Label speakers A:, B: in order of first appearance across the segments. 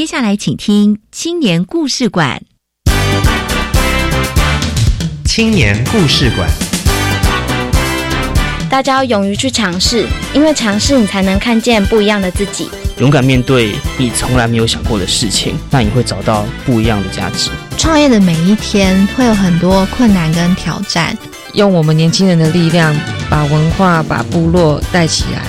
A: 接下来，请听青年故事馆。
B: 青年故事馆，
C: 大家要勇于去尝试，因为尝试你才能看见不一样的自己。
D: 勇敢面对你从来没有想过的事情，那你会找到不一样的价值。
E: 创业的每一天会有很多困难跟挑战，
F: 用我们年轻人的力量，把文化、把部落带起来。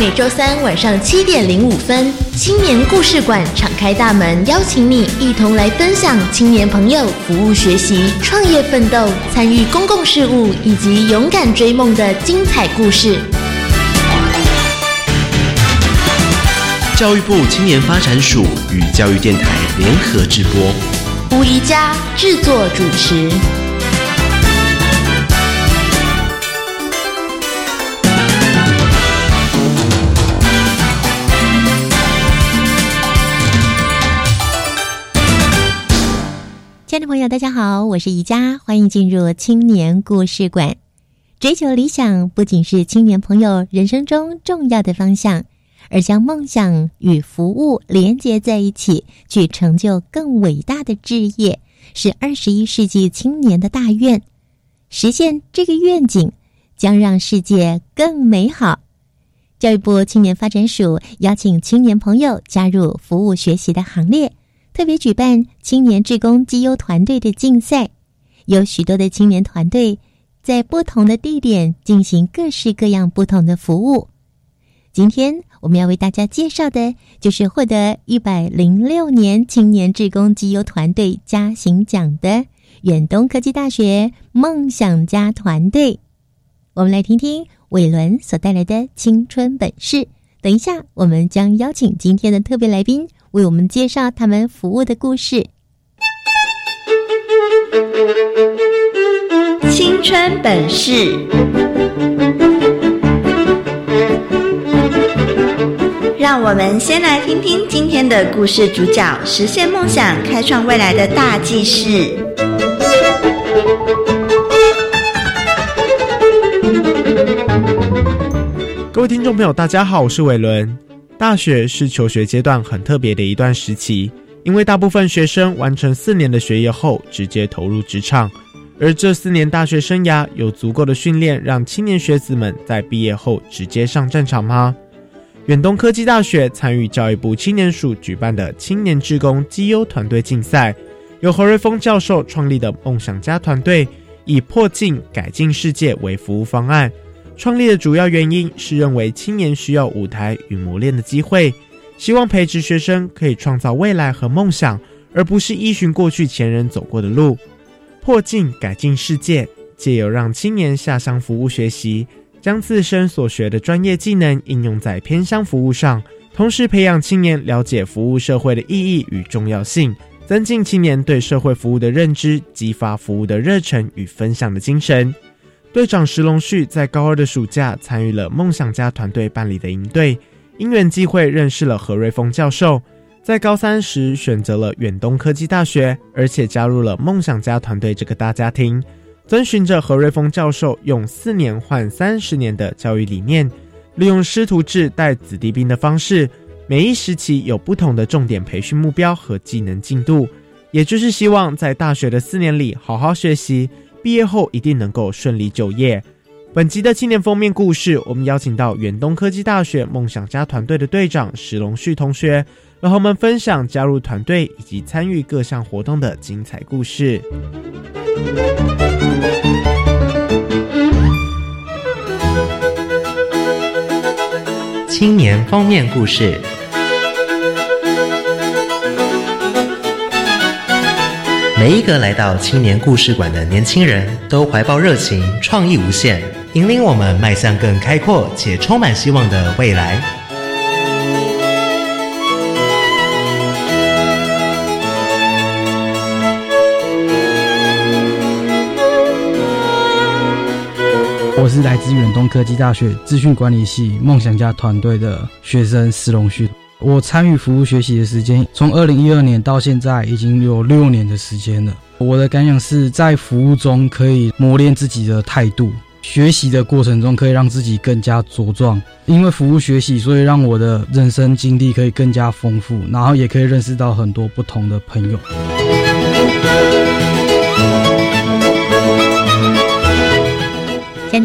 G: 每周三晚上七点零五分，青年故事馆敞开大门，邀请你一同来分享青年朋友服务学习、创业奋斗、参与公共事务以及勇敢追梦的精彩故事。
H: 教育部青年发展署与教育电台联合直播，
G: 吴怡佳制作主持。
I: 爱的朋友，大家好，我是宜佳，欢迎进入青年故事馆。追求理想不仅是青年朋友人生中重要的方向。而将梦想与服务连接在一起，去成就更伟大的志业，是二十一世纪青年的大愿。实现这个愿景，将让世界更美好。教育部青年发展署邀请青年朋友加入服务学习的行列，特别举办青年志工绩优团队的竞赛，有许多的青年团队在不同的地点进行各式各样不同的服务。今天我们要为大家介绍的，就是获得一百零六年青年志工绩优团队嘉行奖的远东科技大学梦想家团队。我们来听听伟伦所带来的青春本事。等一下，我们将邀请今天的特别来宾为我们介绍他们服务的故事。
G: 青春本事。让我们先来听听今天的故事主角实现梦想、开创未来的大记事。
J: 各位听众朋友，大家好，我是伟伦。大学是求学阶段很特别的一段时期，因为大部分学生完成四年的学业后直接投入职场，而这四年大学生涯有足够的训练，让青年学子们在毕业后直接上战场吗？远东科技大学参与教育部青年署举办的青年职工绩优团队竞赛，由何瑞峰教授创立的梦想家团队，以破镜改进世界为服务方案。创立的主要原因是认为青年需要舞台与磨练的机会，希望培植学生可以创造未来和梦想，而不是依循过去前人走过的路。破镜改进世界，借由让青年下乡服务学习。将自身所学的专业技能应用在偏乡服务上，同时培养青年了解服务社会的意义与重要性，增进青年对社会服务的认知，激发服务的热忱与分享的精神。队长石龙旭在高二的暑假参与了梦想家团队办理的营队，因缘际会认识了何瑞峰教授，在高三时选择了远东科技大学，而且加入了梦想家团队这个大家庭。遵循着何瑞峰教授用四年换三十年的教育理念，利用师徒制带子弟兵的方式，每一时期有不同的重点培训目标和技能进度，也就是希望在大学的四年里好好学习，毕业后一定能够顺利就业。本集的青年封面故事，我们邀请到远东科技大学梦想家团队的队长石龙旭同学，和我们分享加入团队以及参与各项活动的精彩故事。
B: 青年封面故事。每一个来到青年故事馆的年轻人都怀抱热情，创意无限，引领我们迈向更开阔且充满希望的未来。
K: 我是来自远东科技大学资讯管理系梦想家团队的学生石龙旭。我参与服务学习的时间，从二零一二年到现在已经有六年的时间了。我的感想是在服务中可以磨练自己的态度，学习的过程中可以让自己更加茁壮。因为服务学习，所以让我的人生经历可以更加丰富，然后也可以认识到很多不同的朋友。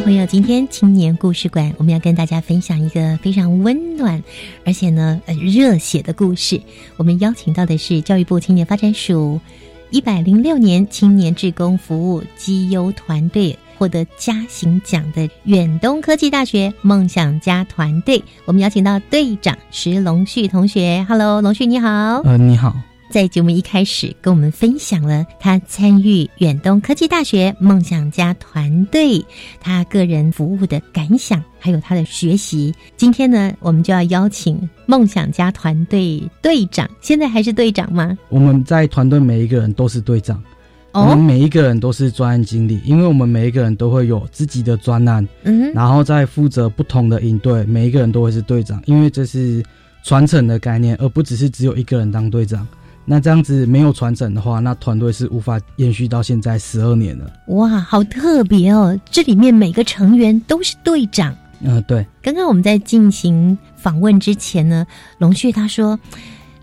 I: 朋友，今天青年故事馆，我们要跟大家分享一个非常温暖，而且呢，呃，热血的故事。我们邀请到的是教育部青年发展署一百零六年青年志工服务绩优团队。获得嘉行奖的远东科技大学梦想家团队，我们邀请到队长石龙旭同学。Hello，龙旭你好。
K: 呃，你好。
I: 在节目一开始，跟我们分享了他参与远东科技大学梦想家团队他个人服务的感想，还有他的学习。今天呢，我们就要邀请梦想家团队队长，现在还是队长吗？
K: 我们在团队每一个人都是队长。我们每一个人都是专案经理，因为我们每一个人都会有自己的专案，嗯，然后再负责不同的营队，每一个人都会是队长，因为这是传承的概念，而不只是只有一个人当队长。那这样子没有传承的话，那团队是无法延续到现在十二年了。
I: 哇，好特别哦！这里面每个成员都是队长。
K: 嗯，对。
I: 刚刚我们在进行访问之前呢，龙旭他说。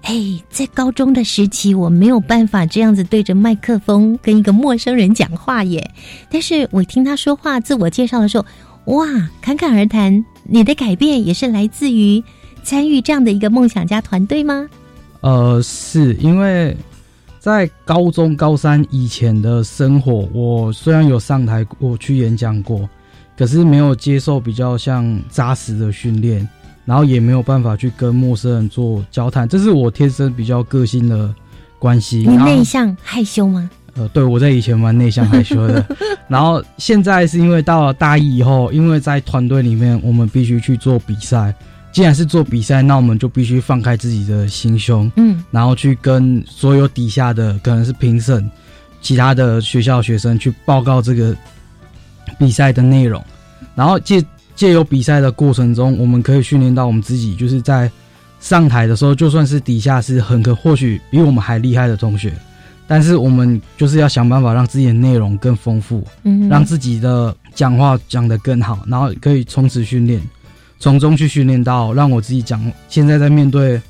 I: 哎，在高中的时期，我没有办法这样子对着麦克风跟一个陌生人讲话耶。但是我听他说话、自我介绍的时候，哇，侃侃而谈。你的改变也是来自于参与这样的一个梦想家团队吗？
K: 呃，是因为在高中高三以前的生活，我虽然有上台我去演讲过，可是没有接受比较像扎实的训练。然后也没有办法去跟陌生人做交谈，这是我天生比较个性的关系。
I: 你内向害羞吗？
K: 呃，对，我在以前蛮内向害羞的。然后现在是因为到了大一以后，因为在团队里面，我们必须去做比赛。既然是做比赛，那我们就必须放开自己的心胸，嗯，然后去跟所有底下的可能是评审、其他的学校学生去报告这个比赛的内容，然后借。借由比赛的过程中，我们可以训练到我们自己，就是在上台的时候，就算是底下是很可或许比我们还厉害的同学，但是我们就是要想办法让自己的内容更丰富，嗯，让自己的讲话讲得更好，然后可以充实训练，从中去训练到让我自己讲，现在在面对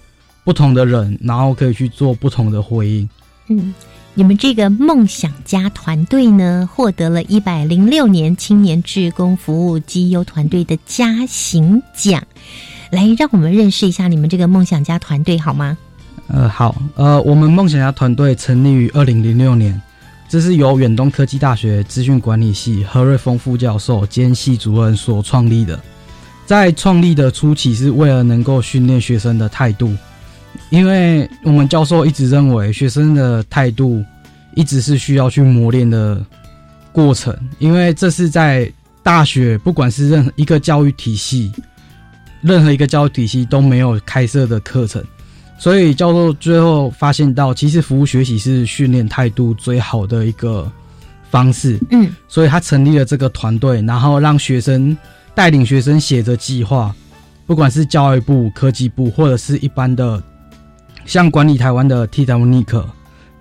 K: 不同的人，然后可以去做不同的回应，
I: 嗯。你们这个梦想家团队呢，获得了一百零六年青年志工服务绩优团队的嘉行奖。来，让我们认识一下你们这个梦想家团队好吗？
K: 呃，好，呃，我们梦想家团队成立于二零零六年，这是由远东科技大学资讯管理系何瑞峰副教授兼系主任所创立的。在创立的初期，是为了能够训练学生的态度。因为我们教授一直认为，学生的态度一直是需要去磨练的过程，因为这是在大学，不管是任何一个教育体系，任何一个教育体系都没有开设的课程，所以教授最后发现到，其实服务学习是训练态度最好的一个方式。嗯，所以他成立了这个团队，然后让学生带领学生写着计划，不管是教育部、科技部或者是一般的。像管理台湾的 T W N I C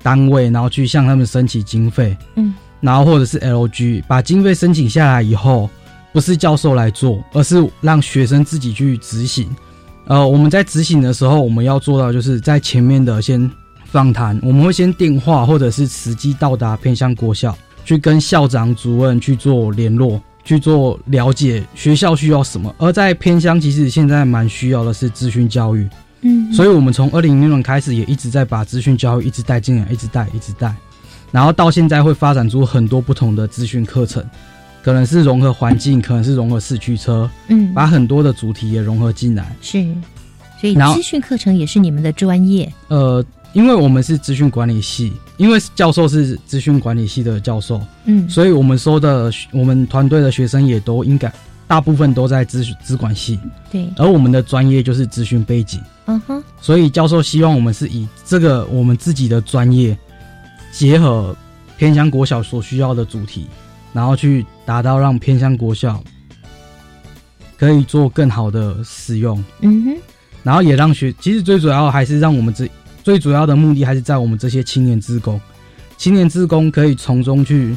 K: 单位，然后去向他们申请经费，嗯，然后或者是 L G 把经费申请下来以后，不是教授来做，而是让学生自己去执行。呃，我们在执行的时候，我们要做到就是在前面的先访谈，我们会先电话或者是实际到达偏向国校，去跟校长、主任去做联络，去做了解学校需要什么。而在偏乡，其实现在蛮需要的是资讯教育。嗯，所以我们从二零零六年开始，也一直在把资讯教育一直带进来，一直带，一直带，然后到现在会发展出很多不同的资讯课程，可能是融合环境，可能是融合四驱车，嗯，把很多的主题也融合进来。
I: 是，所以资讯课程也是你们的专业。
K: 呃，因为我们是资讯管理系，因为教授是资讯管理系的教授，嗯，所以我们收的我们团队的学生也都应该大部分都在资资管系，
I: 对，
K: 而我们的专业就是资讯背景。嗯哼，所以教授希望我们是以这个我们自己的专业，结合偏乡国小所需要的主题，然后去达到让偏乡国小可以做更好的使用。嗯哼，然后也让学，其实最主要还是让我们这最主要的目的还是在我们这些青年职工，青年职工可以从中去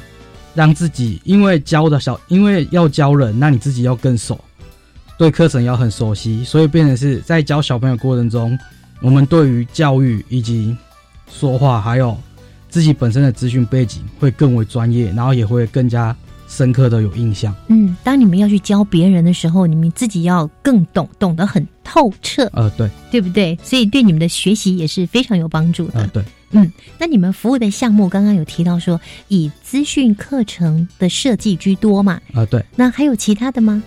K: 让自己因为教的小，因为要教人，那你自己要更熟，对课程要很熟悉，所以变成是在教小朋友过程中，我们对于教育以及说话还有自己本身的资讯背景会更为专业，然后也会更加深刻的有印象。
I: 嗯，当你们要去教别人的时候，你们自己要更懂，懂得很透彻。
K: 呃，对，
I: 对不对？所以对你们的学习也是非常有帮助的。
K: 呃，对，
I: 嗯，那你们服务的项目刚刚有提到说以资讯课程的设计居多嘛？
K: 啊、对。
I: 那还有其他的吗？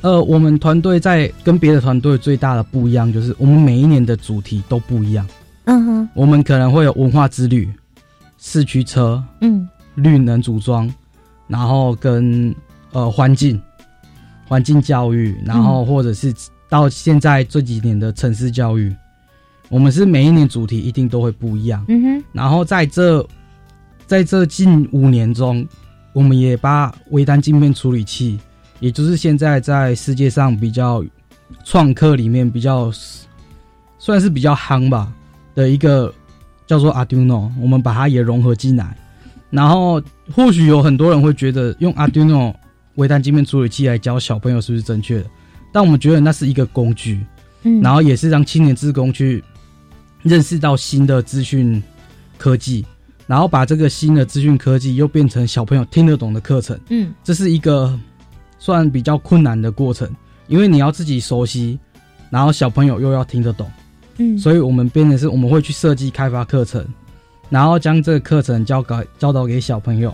K: 呃，我们团队在跟别的团队最大的不一样，就是我们每一年的主题都不一样。
I: 嗯哼，
K: 我们可能会有文化之旅、四驱车、
I: 嗯
K: 绿能组装，然后跟呃环境、环境教育，然后或者是到现在这几年的城市教育，我们是每一年主题一定都会不一样。
I: 嗯哼，
K: 然后在这在这近五年中，我们也把微单镜片处理器，也就是现在在世界上比较创客里面比较算是比较夯吧的一个叫做 Arduino，我们把它也融合进来。然后或许有很多人会觉得用 Arduino 微单镜片处理器来教小朋友是不是正确的？但我们觉得那是一个工具，
I: 嗯，
K: 然后也是让青年志工去认识到新的资讯科技，然后把这个新的资讯科技又变成小朋友听得懂的课程。
I: 嗯，
K: 这是一个算比较困难的过程，因为你要自己熟悉，然后小朋友又要听得懂。
I: 嗯，
K: 所以我们变的是我们会去设计开发课程，然后将这个课程教给教导给小朋友，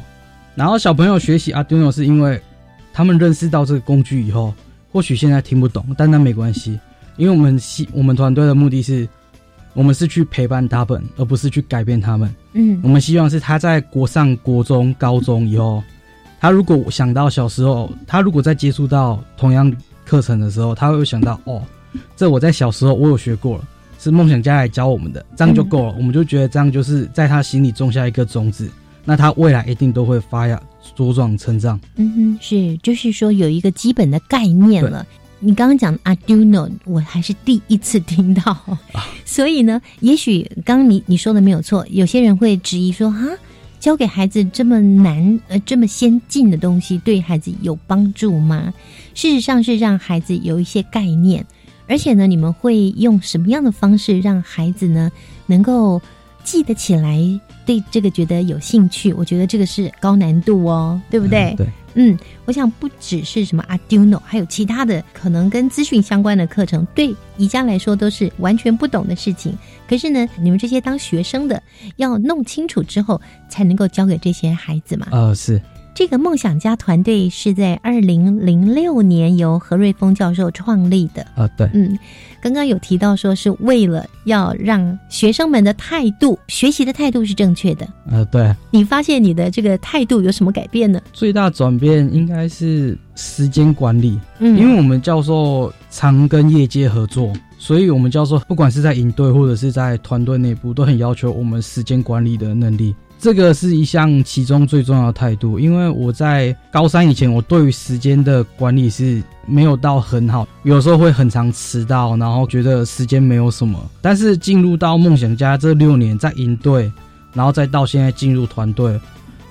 K: 然后小朋友学习 Arduino 是因为他们认识到这个工具以后，或许现在听不懂，但那没关系，因为我们希我们团队的目的是，我们是去陪伴他们，而不是去改变他们。
I: 嗯
K: 我们希望是他在国上、国中、高中以后，他如果想到小时候，他如果在接触到同样课程的时候，他会想到哦，这我在小时候我有学过了，是梦想家来教我们的，这样就够了。我们就觉得这样就是在他心里种下一个种子，那他未来一定都会发芽、茁壮、成长。
I: 嗯哼，是，就是说有一个基本的概念了。你刚刚讲 Arduino，我还是第一次听到，所以呢，也许刚刚你你说的没有错，有些人会质疑说啊，教给孩子这么难呃这么先进的东西，对孩子有帮助吗？事实上是让孩子有一些概念，而且呢，你们会用什么样的方式让孩子呢能够记得起来，对这个觉得有兴趣？我觉得这个是高难度哦，对不对？
K: 嗯对。
I: 嗯，我想不只是什么 Arduino，还有其他的可能跟资讯相关的课程，对宜家来说都是完全不懂的事情。可是呢，你们这些当学生的要弄清楚之后，才能够教给这些孩子嘛。
K: 哦，是
I: 这个梦想家团队是在二零零六年由何瑞峰教授创立的。
K: 啊、对，
I: 嗯，刚刚有提到说是为了要让学生们的态度、学习的态度是正确的。
K: 呃，对。
I: 你发现你的这个态度有什么改变呢？
K: 最大转变应该是时间管理，
I: 嗯
K: 因为我们教授常跟业界合作，所以我们教授不管是在营队或者是在团队内部，都很要求我们时间管理的能力。这个是一项其中最重要的态度，因为我在高三以前，我对于时间的管理是没有到很好，有时候会很常迟到，然后觉得时间没有什么。但是进入到梦想家这六年，在营队，然后再到现在进入团队，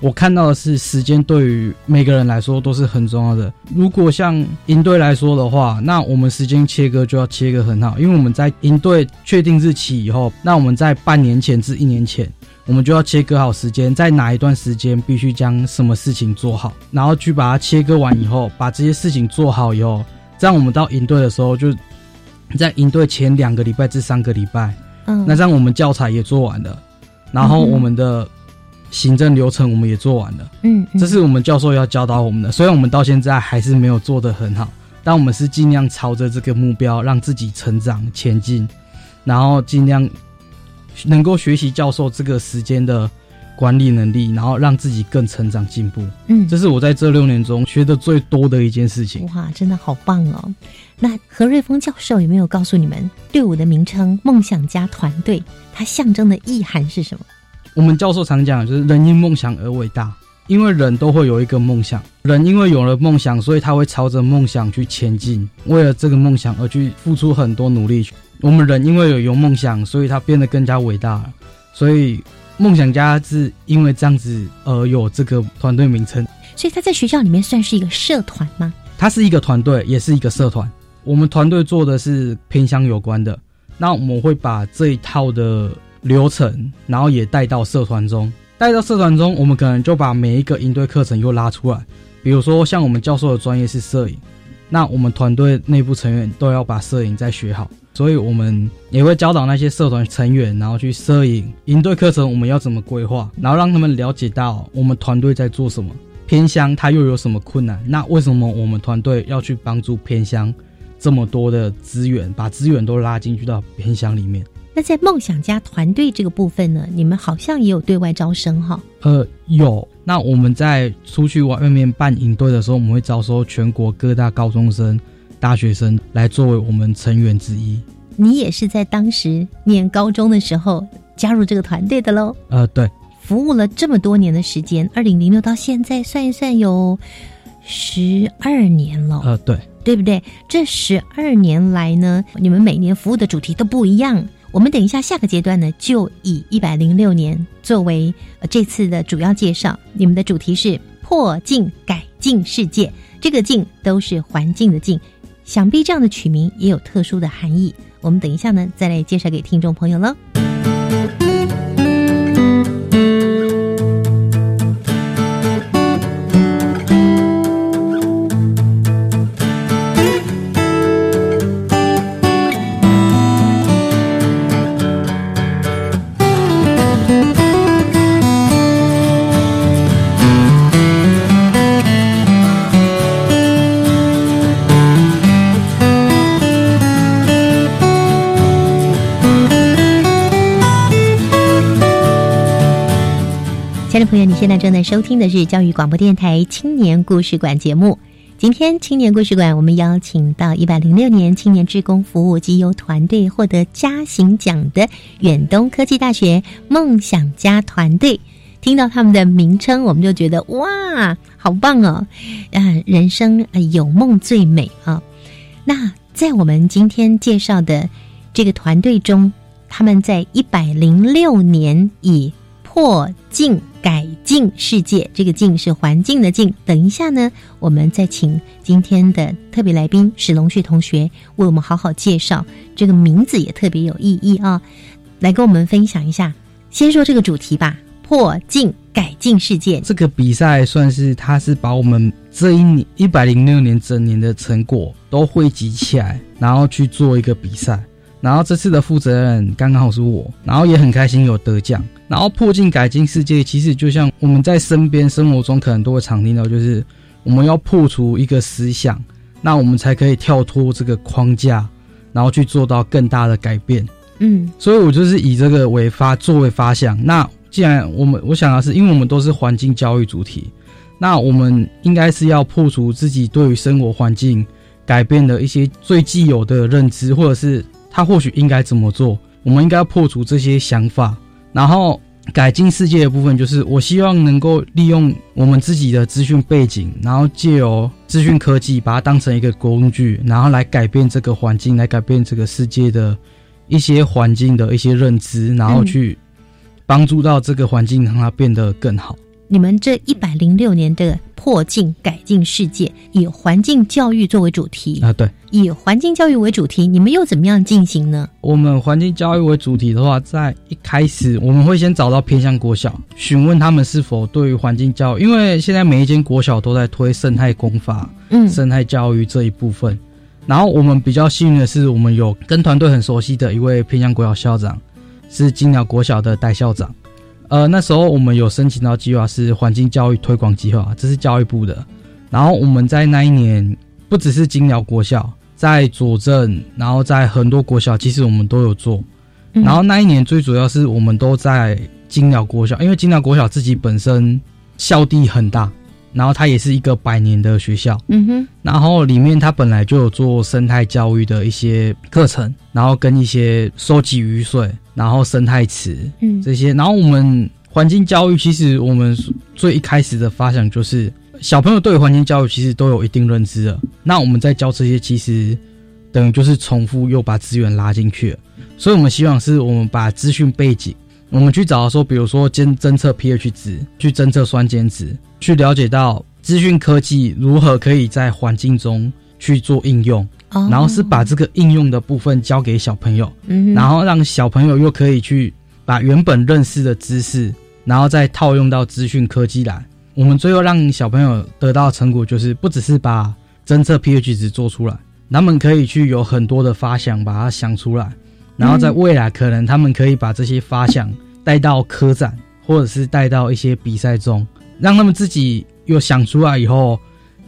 K: 我看到的是时间对于每个人来说都是很重要的。如果像营队来说的话，那我们时间切割就要切割很好，因为我们在营队确定日期以后，那我们在半年前至一年前。我们就要切割好时间，在哪一段时间必须将什么事情做好，然后去把它切割完以后，把这些事情做好以后，这样我们到营队的时候，就在营队前两个礼拜至三个礼拜，
I: 嗯，
K: 那这样我们教材也做完了，然后我们的行政流程我们也做完了，
I: 嗯，嗯
K: 这是我们教授要教导我们的。虽然我们到现在还是没有做得很好，但我们是尽量朝着这个目标让自己成长前进，然后尽量能够学习教授这个时间的管理能力，然后让自己更成长进步。
I: 嗯
K: 这是我在这六年中学的最多的一件事情。
I: 哇，真的好棒哦！那何瑞峰教授有没有告诉你们队伍的名称“梦想家团队”它象征的意涵是什么？
K: 我们教授常讲，就是人因梦想而伟大，因为人都会有一个梦想，人因为有了梦想，所以他会朝着梦想去前进，为了这个梦想而去付出很多努力。我们人因为有有梦想，所以他变得更加伟大了。所以梦想家是因为这样子而有这个团队名称。
I: 所以他在学校里面算是一个社团吗？
K: 他是一个团队，也是一个社团。我们团队做的是偏乡有关的，那我们会把这一套的流程，然后也带到社团中。带到社团中，我们可能就把每一个应对课程又拉出来。比如说，像我们教授的专业是摄影，那我们团队内部成员都要把摄影再学好，所以我们也会教导那些社团成员，然后去摄影营队课程我们要怎么规划，然后让他们了解到我们团队在做什么。偏乡它又有什么困难？那为什么我们团队要去帮助偏乡这么多的资源，把资源都拉进去到偏乡里面？
I: 那在梦想家团队这个部分呢，你们好像也有对外招生哈？
K: 呃，有。那我们在出去外面办营队的时候，我们会招收全国各大高中生、大学生来作为我们成员之一。
I: 你也是在当时念高中的时候加入这个团队的喽？
K: 呃，对。
I: 服务了这么多年的时间，二零零六到现在算一算有十二年了。
K: 呃，对，
I: 对不对？这十二年来呢，你们每年服务的主题都不一样。我们等一下下个阶段呢，就以一百零六年作为这次的主要介绍。你们的主题是破镜改进世界，这个“镜”都是环境的“镜”，想必这样的取名也有特殊的含义。我们等一下呢，再来介绍给听众朋友喽。朋友，你现在正在收听的是教育广播电台青年故事馆节目。今天青年故事馆，我们邀请到一百零六年青年志工服务绩优团队获得嘉行奖的远东科技大学梦想家团队。听到他们的名称，我们就觉得哇，好棒哦！啊，人生有梦最美啊。那在我们今天介绍的这个团队中，他们在一百零六年以破镜。改进世界，这个“境”是环境的“境”。等一下呢，我们再请今天的特别来宾史龙旭同学为我们好好介绍这个名字，也特别有意义啊！来跟我们分享一下。先说这个主题吧，“破镜改进世界”
K: 这个比赛算是它是把我们这一年一百零六年整年的成果都汇集起来，然后去做一个比赛。然后这次的负责人刚刚好是我，然后也很开心有得奖。然后破镜改进世界，其实就像我们在身边生活中可能都会常听到，就是我们要破除一个思想，那我们才可以跳脱这个框架，然后去做到更大的改变。
I: 嗯，
K: 所以我就是以这个为发作为发想。那既然我们我想的是，因为我们都是环境教育主体，那我们应该是要破除自己对于生活环境改变的一些最既有的认知，或者是他或许应该怎么做，我们应该要破除这些想法。然后改进世界的部分，就是我希望能够利用我们自己的资讯背景，然后借由资讯科技，把它当成一个工具，然后来改变这个环境，来改变这个世界的一些环境的一些认知，然后去帮助到这个环境，让它变得更好。
I: 你们这一百零六年的破镜改进世界，以环境教育作为主题
K: 啊，对，
I: 以环境教育为主题，你们又怎么样进行呢？
K: 我们环境教育为主题的话，在一开始我们会先找到偏向国小，询问他们是否对于环境教育，因为现在每一间国小都在推生态工法，
I: 嗯，
K: 生态教育这一部分。然后我们比较幸运的是，我们有跟团队很熟悉的一位偏向国小校长，是金鸟国小的代校长。呃，那时候我们有申请到计划是环境教育推广计划，这是教育部的。然后我们在那一年，不只是金鸟国小，在佐镇，然后在很多国小，其实我们都有做。然后那一年最主要是我们都在金鸟国小，因为金鸟国小自己本身校地很大，然后它也是一个百年的学校。
I: 嗯哼。
K: 然后里面它本来就有做生态教育的一些课程，然后跟一些收集雨水。然后生态池，
I: 嗯，
K: 这些，然后我们环境教育，其实我们最一开始的发想就是，小朋友对环境教育其实都有一定认知的。那我们在教这些，其实等于就是重复又把资源拉进去了。所以我们希望是我们把资讯背景，我们去找说，比如说监侦测 pH 值，去侦测酸碱值，去了解到资讯科技如何可以在环境中去做应用，
I: 哦。
K: 然后是把这个应用的部分交给小朋友，
I: 嗯
K: 然后让小朋友又可以去把原本认识的知识，然后再套用到资讯科技来。我们最后让小朋友得到的成果，就是不只是把侦测 pH 值做出来，他们可以去有很多的发想，把它想出来，然后在未来可能他们可以把这些发想带到科展，或者是带到一些比赛中，让他们自己有想出来以后，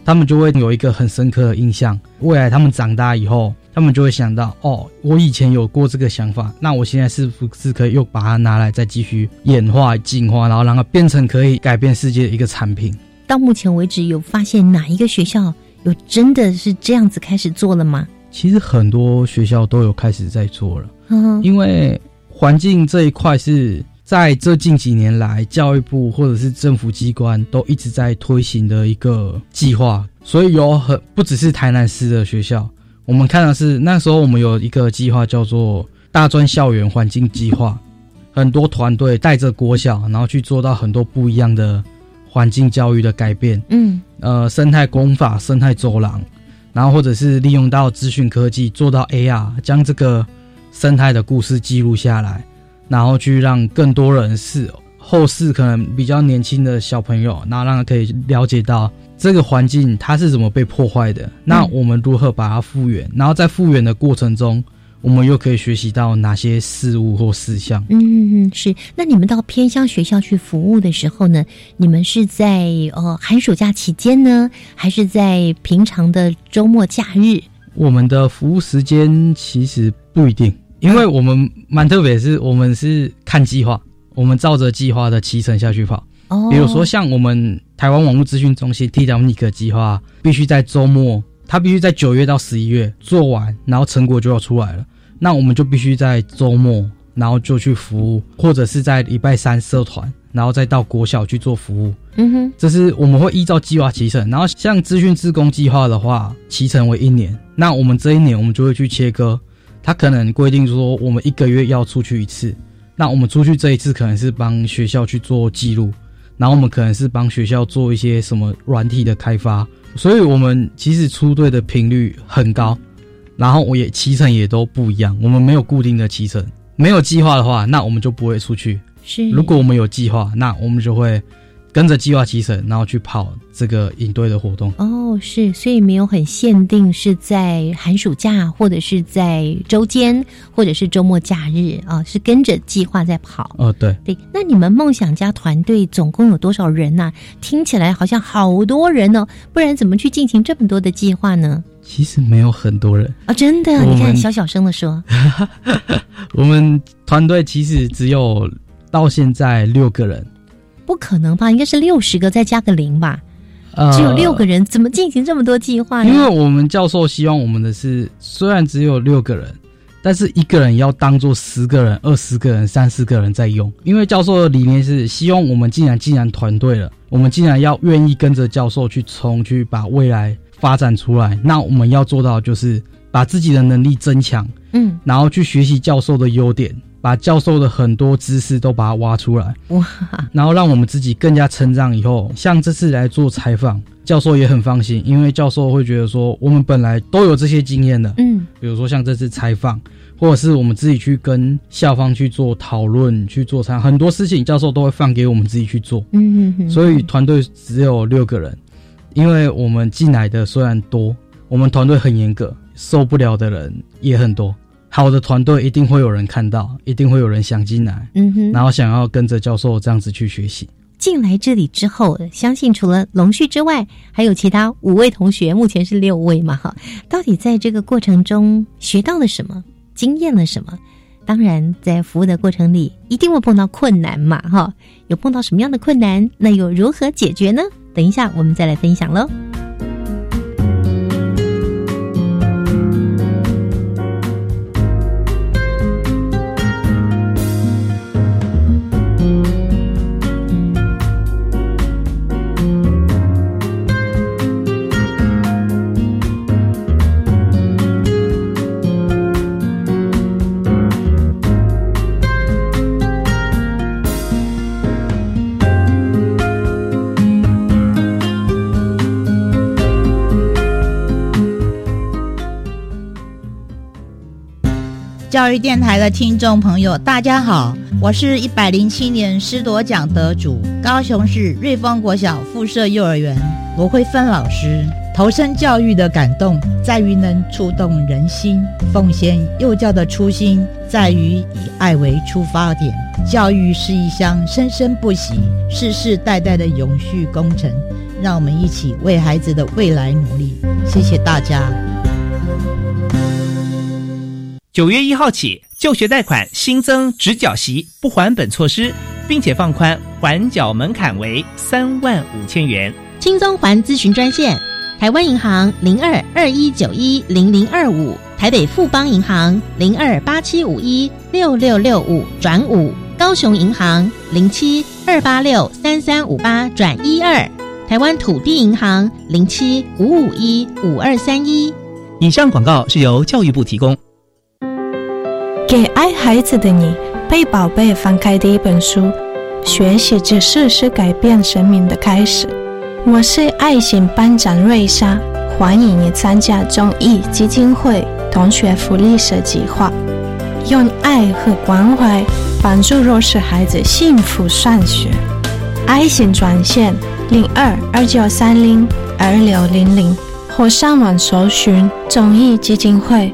K: 他们就会有一个很深刻的印象。未来他们长大以后，他们就会想到，哦，我以前有过这个想法，那我现在是不是可以又把它拿来再继续演化、进化，然后让它变成可以改变世界的一个产品？
I: 到目前为止有发现哪一个学校有真的是这样子开始做了吗？
K: 其实很多学校都有开始在做了，
I: 嗯
K: 因为环境这一块是在这近几年来，教育部或者是政府机关都一直在推行的一个计划，所以有很不只是台南市的学校，我们看的是那时候我们有一个计划叫做大专校园环境计划，很多团队带着国小，然后去做到很多不一样的环境教育的改变，
I: 嗯。
K: 呃，生态工法、生态走廊，然后或者是利用到资讯科技做到 AR，将这个生态的故事记录下来，然后去让更多人是后世可能比较年轻的小朋友，然后让他可以了解到这个环境它是怎么被破坏的，那我们如何把它复原，然后在复原的过程中，我们又可以学习到哪些事物或事项。
I: 嗯嗯，是。那你们到偏乡学校去服务的时候呢，你们是在呃寒暑假期间呢，还是在平常的周末假日？
K: 我们的服务时间其实不一定，因为我们蛮特别，是我们是看计划，我们照着计划的骑程下去跑。
I: 哦
K: 比如说像我们台湾网络资讯中心 TWNIC 计划，必须在周末，它必须在九月到十一月做完，然后成果就要出来了。那我们就必须在周末，然后就去服务，或者是在礼拜三社团，然后再到国小去做服务。
I: 嗯哼，
K: 这是我们会依照计划期程，然后像资讯自工计划的话，期程为一年。那我们这一年我们就会去切割，他可能规定说我们一个月要出去一次，那我们出去这一次可能是帮学校去做记录，然后我们可能是帮学校做一些什么软体的开发，所以我们其实出队的频率很高，然后我也骑程也都不一样，我们没有固定的骑程，没有计划的话，那我们就不会出去。
I: 是
K: 如果我们有计划，那我们就会跟着计划提成，然后去跑这个营队的活动。
I: 哦，是，所以没有很限定是在寒暑假，或者是在周间，或者是周末假日啊，是跟着计划在跑。
K: 哦，对，
I: 对，那你们梦想家团队总共有多少人呐、听起来好像好多人哦，不然怎么去进行这么多的计划呢？
K: 其实没有很多人，
I: 啊、真的，你看小小声的说，
K: 我们团队其实只有到现在六个人，
I: 不可能吧？应该是六十个再加个零吧？
K: 呃
I: 只有六个人，怎么进行这么多计划呢？
K: 因为我们教授希望我们的是，虽然只有六个人，但是一个人要当做十个人、二十个人、三十个人在用。因为教授的理念是希望我们既然既然团队了，我们既然要愿意跟着教授去冲，去把未来发展出来，那我们要做到就是把自己的能力增强，
I: 嗯，
K: 然后去学习教授的优点，把教授的很多知识都把它挖出来，
I: 哇，
K: 然后让我们自己更加成长。以后像这次来做采访，教授也很放心，因为教授会觉得说，我们本来都有这些经验的，
I: 嗯，
K: 比如说像这次采访，或者是我们自己去跟校方去做讨论、去做参，很多事情教授都会放给我们自己去做。
I: 嗯嗯嗯，
K: 所以团队只有六个人，因为我们进来的虽然多，我们团队很严格，受不了的人也很多。好的团队一定会有人看到，一定会有人想进来，
I: 嗯哼，
K: 然后想要跟着教授这样子去学习。
I: 进来这里之后，相信除了龙旭之外，还有其他五位同学，目前是六位嘛，哈。到底在这个过程中学到了什么，经验了什么？当然，在服务的过程里，一定会碰到困难嘛，哈。有碰到什么样的困难？那又如何解决呢？等一下我们再来分享喽。
L: 教育电台的听众朋友，大家好，我是一百零七年师铎奖得主，高雄市瑞丰国小附设幼儿园罗慧芬老师。投身教育的感动，在于能触动人心；奉献幼教的初心，在于以爱为出发点。教育是一项生生不息、世世代代的永续工程，让我们一起为孩子的未来努力。谢谢大家。
M: 九月一号起，就学贷款新增直缴息不还本措施，并且放宽还缴门槛为三万五千元。
I: 轻松还咨询专线。台湾银行零二二一九一零零二五，台北富邦银行零二八七五一六六六五转五，高雄银行零七二八六三三五八转一二，台湾土地银行零七五五一五二三一。
M: 以上广告是由教育部提供。
N: 给爱孩子的你，被宝贝翻开的一本书，学习知识是改变生命的开始。我是爱心班长瑞莎，欢迎你参加中艺基金会同学福利社计划，用爱和关怀帮助弱势孩子幸福上学。爱心专线零二二九三零二六零零，或上网搜寻中艺基金会。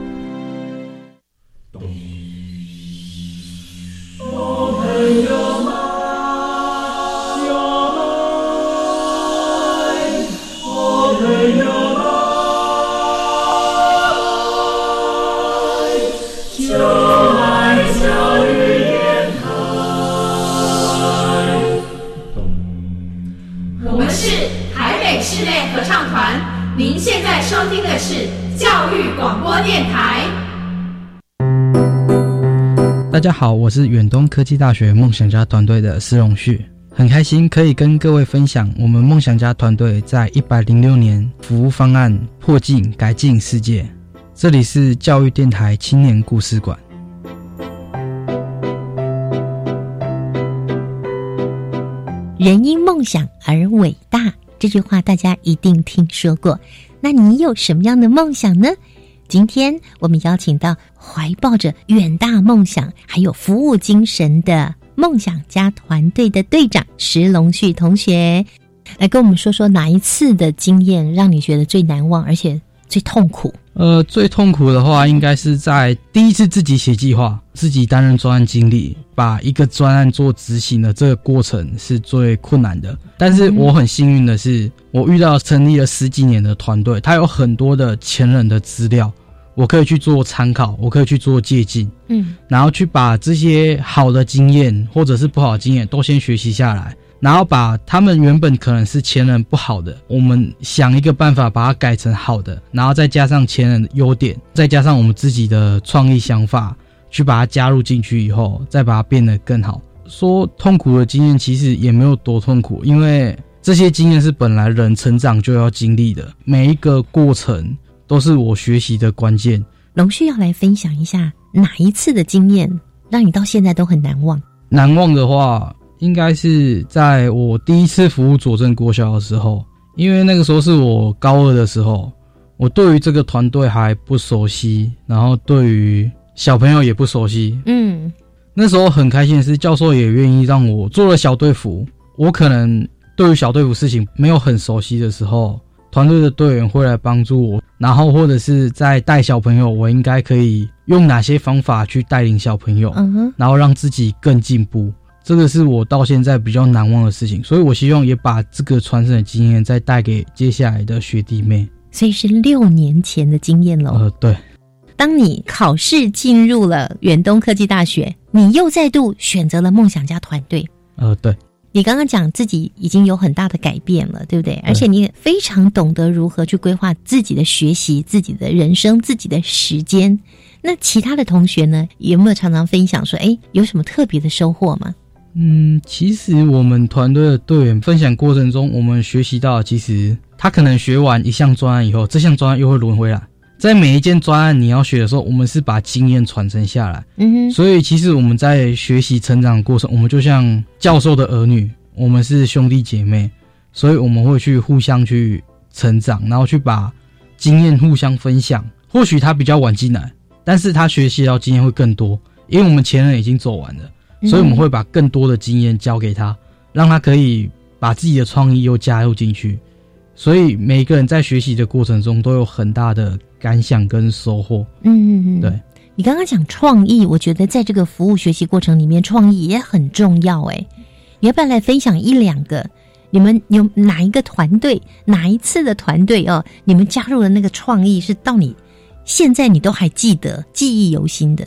K: 大家好，我是远东科技大学梦想家团队的施荣旭，很开心可以跟各位分享我们梦想家团队在一百零六年服务方案破镜改进世界。这里是教育电台青年故事馆。
I: 人因梦想而伟大，这句话大家一定听说过。那你有什么样的梦想呢？今天我们邀请到怀抱着远大梦想还有服务精神的梦想家团队的队长石龙旭同学，来跟我们说说哪一次的经验让你觉得最难忘，而且最痛苦。
K: 呃，最痛苦的话，应该是在第一次自己写计划、自己担任专案经理，把一个专案做执行的这个过程是最困难的。但是我很幸运的是，我遇到成立了十几年的团队，他有很多的前人的资料。我可以去做参考，我可以去做借鉴，嗯，然后去把这些好的经验或者是不好的经验都先学习下来，然后把他们原本可能是前人不好的，我们想一个办法把它改成好的，然后再加上前人的优点，再加上我们自己的创意想法，去把它加入进去以后，再把它变得更好。说痛苦的经验其实也没有多痛苦，因为这些经验是本来人成长就要经历的，每一个过程。都是我学习的关键。
I: 龙旭要来分享一下哪一次的经验让你到现在都很难忘？
K: 难忘的话，应该是在我第一次服务佐证国小的时候，因为那个时候是我高二的时候，我对于这个团队还不熟悉，然后对于小朋友也不熟悉。嗯，那时候很开心的是，教授也愿意让我做了小队服。我可能对于小队服事情没有很熟悉的时候。团队的队员会来帮助我，然后或者是在带小朋友，我应该可以用哪些方法去带领小朋友，嗯哼，然后让自己更进步。这个是我到现在比较难忘的事情，所以我希望也把这个传承的经验再带给接下来的学弟妹。
I: 所以是六年前的经验喽。
K: 呃，对。
I: 当你考试进入了远东科技大学，你又再度选择了梦想家团队。
K: 呃，对。
I: 你刚刚讲自己已经有很大的改变了，对不对？而且你也非常懂得如何去规划自己的学习、自己的人生、自己的时间。那其他的同学呢，有没有常常分享说，哎，有什么特别的收获吗？
K: 嗯，其实我们团队的队员分享过程中，我们学习到，其实他可能学完一项专案以后，这项专案又会轮回来。在每一件专案你要学的时候，我们是把经验传承下来。嗯哼，所以其实我们在学习成长过程，我们就像教授的儿女，我们是兄弟姐妹，所以我们会去互相去成长，然后去把经验互相分享。或许他比较晚进来，但是他学习到经验会更多，因为我们前人已经走完了，
I: 嗯
K: 所以我们会把更多的经验交给他，让他可以把自己的创意又加入进去。所以每个人在学习的过程中都有很大的感想跟收获。
I: 嗯嗯嗯，
K: 对。
I: 你刚刚讲创意，我觉得在这个服务学习过程里面，创意也很重要。哎，你要不要来分享一两个？你们有哪一个团队，哪一次的团队哦？你们加入的那个创意是到你现在你都还记得、记忆犹新的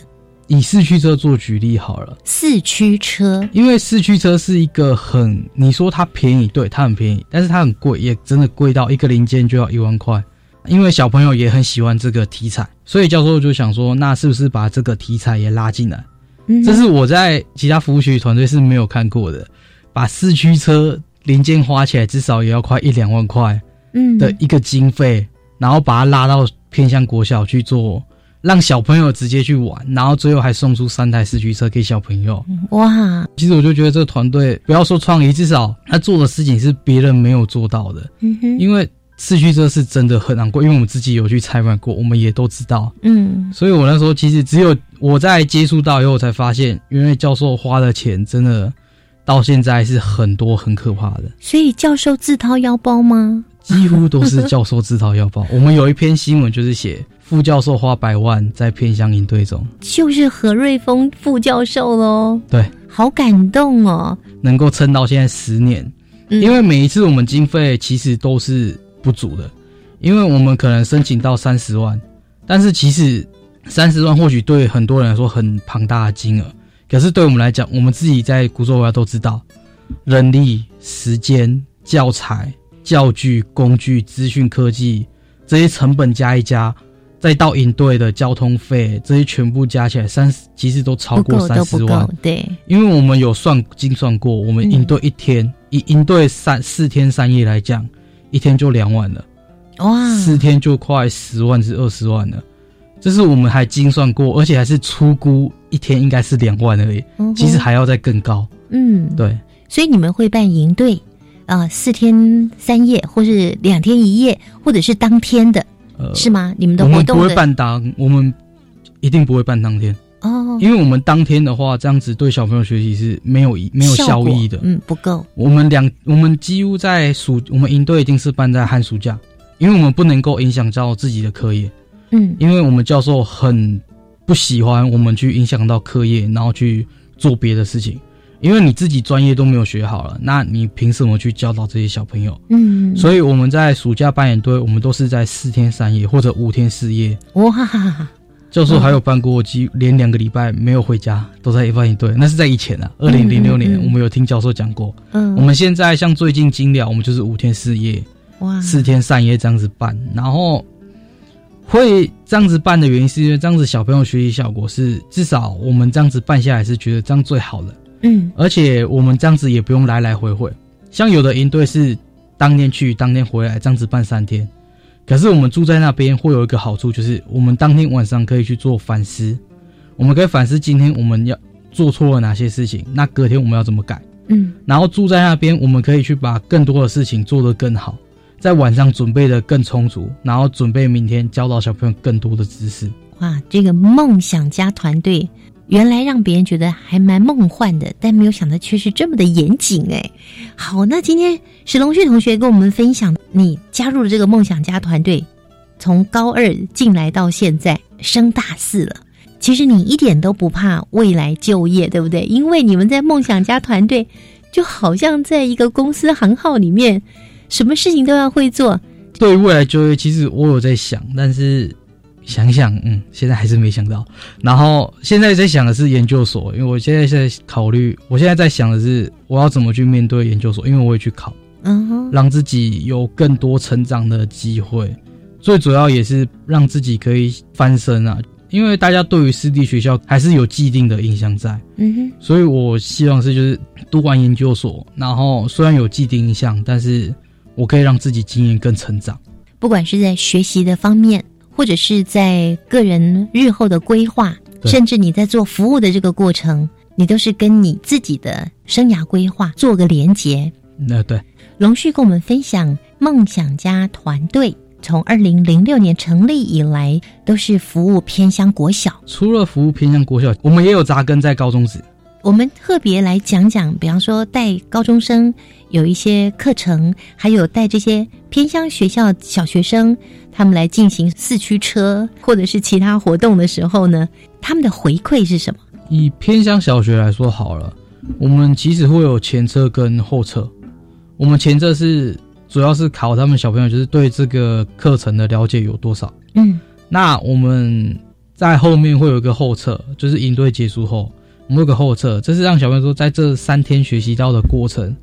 K: 以四驱车做举例好了，
I: 四驱车。
K: 因为四驱车是一个很，你说它便宜，对，它很便宜，但是它很贵，也真的贵到一个零件就要一万块。因为小朋友也很喜欢这个题材，所以教授就想说，那是不是把这个题材也拉进来？
I: 嗯
K: 这是我在其他服务学习团队是没有看过的，把四驱车零件花起来至少也要快一两万块
I: 嗯
K: 的一个经费，然后把它拉到偏向国小去做，让小朋友直接去玩，然后最后还送出三台四驱车给小朋友。
I: 哇，
K: 其实我就觉得这个团队不要说创意，至少他做的事情是别人没有做到的。
I: 嗯哼，
K: 因为四驱车是真的很难过，因为我们自己有去采访过，我们也都知道。
I: 嗯
K: 所以我那时候其实只有我在接触到以后，才发现原来教授花的钱真的到现在是很多很可怕的，
I: 所以教授自掏腰包吗？
K: 几乎都是教授自掏腰包。我们有一篇新闻就是写副教授花百万在偏乡营队中，
I: 就是何瑞峰副教授喽，
K: 对，
I: 好感动哦。
K: 能够撑到现在十年。
I: 嗯
K: 因为每一次我们经费其实都是不足的，因为我们可能申请到三十万，但是其实三十万或许对很多人来说很庞大的金额，可是对我们来讲，我们自己在古州娃都知道，人力、时间、教材、教具、工具、资讯科技这些成本加一加，再到营队的交通费，这些全部加起来三十，其实都超过三十万。，
I: 对，
K: 因为我们有算精算过，我们营队一天、以营队三四天三夜来讲，一天就两万了，
I: 哇，
K: 四天就快十万至二十万了。这是我们还精算过，而且还是粗估一天应该是两万而已，
I: 嗯
K: 其实还要再更高。
I: 嗯，
K: 对，
I: 所以你们会办营队啊、四天三夜，或是两天一夜，或者是当天的，
K: 呃，
I: 是吗？你们的
K: 我们不会办当，我们一定不会办当天，
I: 哦，
K: 因为我们当天的话，这样子对小朋友学习是没有没有效益的。
I: 嗯，不够，
K: 我们两我们几乎在暑，我们营队一定是办在寒暑假，因为我们不能够影响到自己的课业，
I: 嗯。
K: 因为我们教授很不喜欢我们去影响到课业，然后去做别的事情，因为你自己专业都没有学好了，那你凭什么去教导这些小朋友？
I: 嗯，
K: 所以我们在暑假扮演队，我们都是在四天三夜或者五天四夜。
I: 哇，
K: 教授还有办过几连两个礼拜没有回家，都在扮演队，那是在以前啊，二零零六年我们有听教授讲过。
I: 嗯，
K: 我们现在像最近精疗，我们就是五天四夜，
I: 哇。
K: 四天三夜这样子办，然后会这样子办的原因，是因为这样子小朋友学习效果是至少我们这样子办下来是觉得这样最好的，
I: 嗯。
K: 而且我们这样子也不用来来回回，像有的营队是当天去当天回来，这样子办三天，可是我们住在那边会有一个好处，就是我们当天晚上可以去做反思，我们可以反思今天我们要做错了哪些事情，那隔天我们要怎么改。
I: 嗯
K: 然后住在那边，我们可以去把更多的事情做得更好，在晚上准备的更充足，然后准备明天教导小朋友更多的知识。
I: 哇，这个梦想家团队原来让别人觉得还蛮梦幻的，但没有想到却是这么的严谨哎。好，那今天史龙旭同学跟我们分享，你加入了这个梦想家团队，从高二进来到现在升大四了。其实你一点都不怕未来就业，对不对？因为你们在梦想家团队，就好像在一个公司行号里面，什么事情都要会做。
K: 对未来就业，其实我有在想，但是想想，嗯，现在还是没想到。然后现在在想的是研究所，因为我现在在考虑，我现在在想的是我要怎么去面对研究所，因为我会去考。
I: 嗯哼，
K: 让自己有更多成长的机会，最主要也是让自己可以翻身啊。因为大家对于私立学校还是有既定的印象在，
I: 嗯哼，
K: 所以我希望是就是读完研究所，然后虽然有既定印象，但是我可以让自己经验更成长。
I: 不管是在学习的方面，或者是在个人日后的规划，甚至你在做服务的这个过程，你都是跟你自己的生涯规划做个连结。
K: 那对，
I: 龙旭跟我们分享梦想家团队从二零零六年成立以来，都是服务偏乡国小。
K: 除了服务偏乡国小，我们也有扎根在高中职。
I: 我们特别来讲讲，比方说带高中生有一些课程，还有带这些偏乡学校小学生，他们来进行四驱车或者是其他活动的时候呢，他们的回馈是什么？
K: 以偏乡小学来说好了，我们其实会有前车跟后车。我们前车是主要是考他们小朋友，就是对这个课程的了解有多少。
I: 嗯，
K: 那我们在后面会有一个后侧，就是营队结束后。我们有个后侧，这是让小朋友说，在这三天学习到的过程，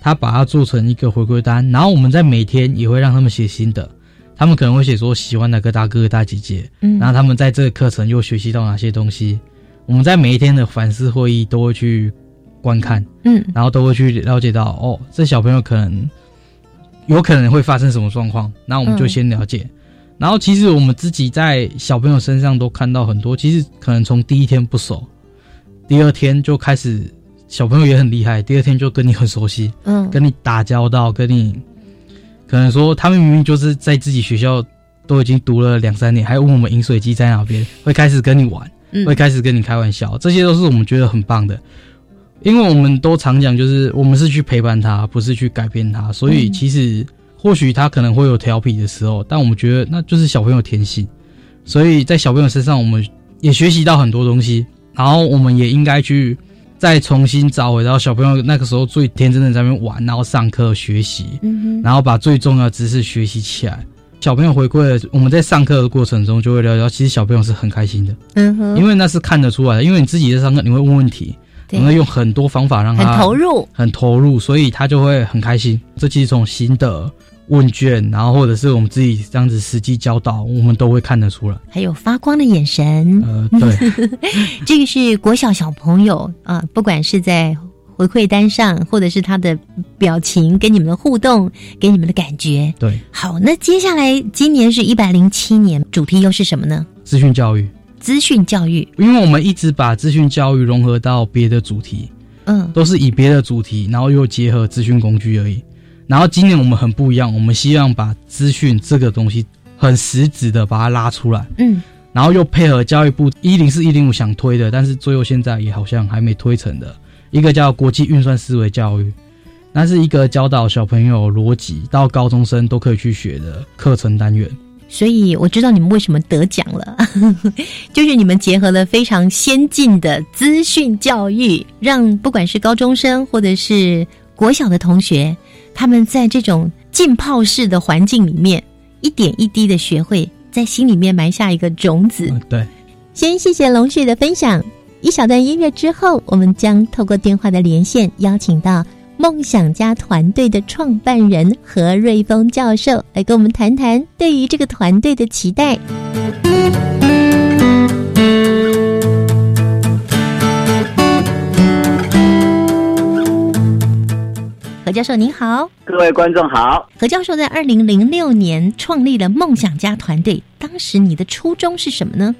K: 他把它做成一个回归单，然后我们在每天也会让他们写新的，他们可能会写说喜欢哪个大哥哥大姐姐，
I: 嗯，
K: 然后他们在这个课程又学习到哪些东西，我们在每一天的反思会议都会去观看，
I: 嗯，
K: 然后都会去了解到，哦，这小朋友可能有可能会发生什么状况，那我们就先了解，然后其实我们自己在小朋友身上都看到很多，其实可能从第一天不熟。第二天就开始，小朋友也很厉害。第二天就跟你很熟悉，
I: 嗯，
K: 跟你打交道，跟你可能说他们明明就是在自己学校都已经读了两三年，还问我们饮水机在哪边，会开始跟你玩，会开始跟你开玩笑，这些都是我们觉得很棒的。因为我们都常讲，就是我们是去陪伴他，不是去改变他，所以其实或许他可能会有调皮的时候，但我们觉得那就是小朋友天性，所以在小朋友身上，我们也学习到很多东西。然后我们也应该去再重新找回到小朋友那个时候最天真的在那边玩，然后上课学习，
I: 嗯
K: 然后把最重要的知识学习起来。小朋友回归了，我们在上课的过程中就会聊聊，其实小朋友是很开心的，
I: 嗯哼，
K: 因为那是看得出来的。因为你自己在上课，你会问问题，你会用很多方法让他
I: 很投入，
K: 很投入，所以他就会很开心。这其实从新的。问卷，然后或者是我们自己这样子实际教导，我们都会看得出来。
I: 还有发光的眼神，
K: 呃，对，
I: 这个是国小小朋友啊，不管是在回馈单上，或者是他的表情跟你们的互动，给你们的感觉。
K: 对，
I: 好，那接下来今年是一百零七年，主题又是什么呢？
K: 资讯教育，
I: 资讯教育，
K: 因为我们一直把资讯教育融合到别的主题，
I: 嗯，
K: 都是以别的主题，然后又结合资讯工具而已。然后今年我们很不一样，我们希望把资讯这个东西很实质的把它拉出来，
I: 嗯，
K: 然后又配合教育部一零四一零五想推的，但是最后现在也好像还没推成的一个叫国际运算思维教育，那是一个教导小朋友逻辑到高中生都可以去学的课程单元。
I: 所以我知道你们为什么得奖了，就是你们结合了非常先进的资讯教育，让不管是高中生或者是国小的同学。他们在这种浸泡式的环境里面，一点一滴的学会，在心里面埋下一个种子。
K: 对，
I: 先谢谢龙旭的分享。一小段音乐之后，我们将透过电话的连线，邀请到梦想家团队的创办人何瑞峰教授来跟我们谈谈对于这个团队的期待。何教授您好，
O: 各位观众好。
I: 何教授在二零零六年创立了梦想家团队，当时你的初衷是什么呢？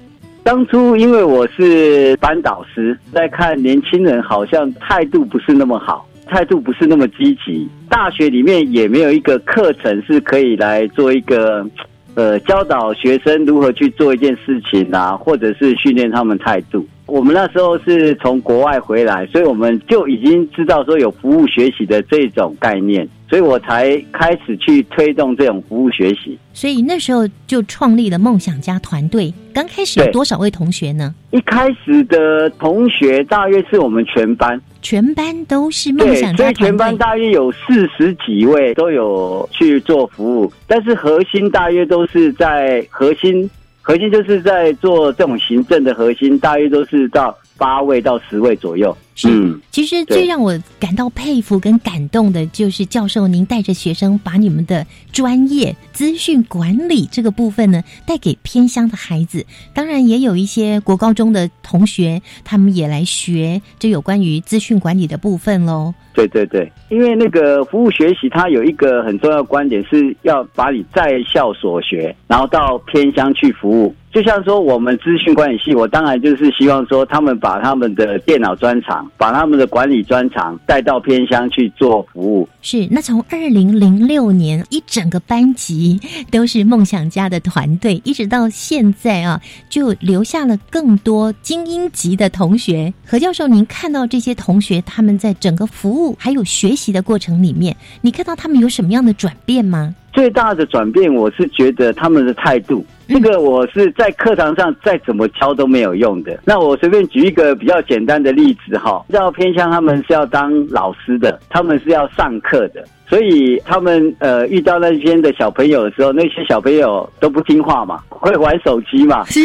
O: 当初因为我是班导师，在看年轻人好像态度不是那么好，态度不是那么积极。大学里面也没有一个课程是可以来做一个呃教导学生如何去做一件事情啊，或者是训练他们态度。我们那时候是从国外回来，所以我们就已经知道说有服务学习的这种概念，所以我才开始去推动这种服务学习。
I: 所以那时候就创立了梦想家团队。刚开始有多少位同学呢？
O: 一开始的同学大约是我们全班，
I: 全班都是梦想家团队，
O: 所以全班大约有四十几位都有去做服务，但是核心大约都是在核心。核心就是在做这种行政的核心，大约都是到八位到十位左右。
I: 嗯，其实最让我感到佩服跟感动的，就是教授您带着学生把你们的专业资讯管理这个部分呢，带给偏乡的孩子。当然，也有一些国高中的同学，他们也来学这有关于资讯管理的部分喽。
O: 对对对，因为那个服务学习，它有一个很重要的观点，是要把你在校所学，然后到偏乡去服务。就像说我们资讯管理系，我当然就是希望说他们把他们的电脑专长。把他们的管理专长带到偏乡去做服务。
I: 是，那从二零零六年一整个班级都是梦想家的团队，一直到现在啊，就留下了更多精英级的同学。何教授，您看到这些同学他们在整个服务还有学习的过程里面，你看到他们有什么样的转变吗？
O: 最大的转变，我是觉得他们的态度。这个我是在课堂上再怎么教都没有用的。那我随便举一个比较简单的例子哈，要偏向他们是要当老师的，他们是要上课的。所以他们呃遇到那些的小朋友的时候，那些小朋友都不听话嘛，会玩手机嘛，
I: 是。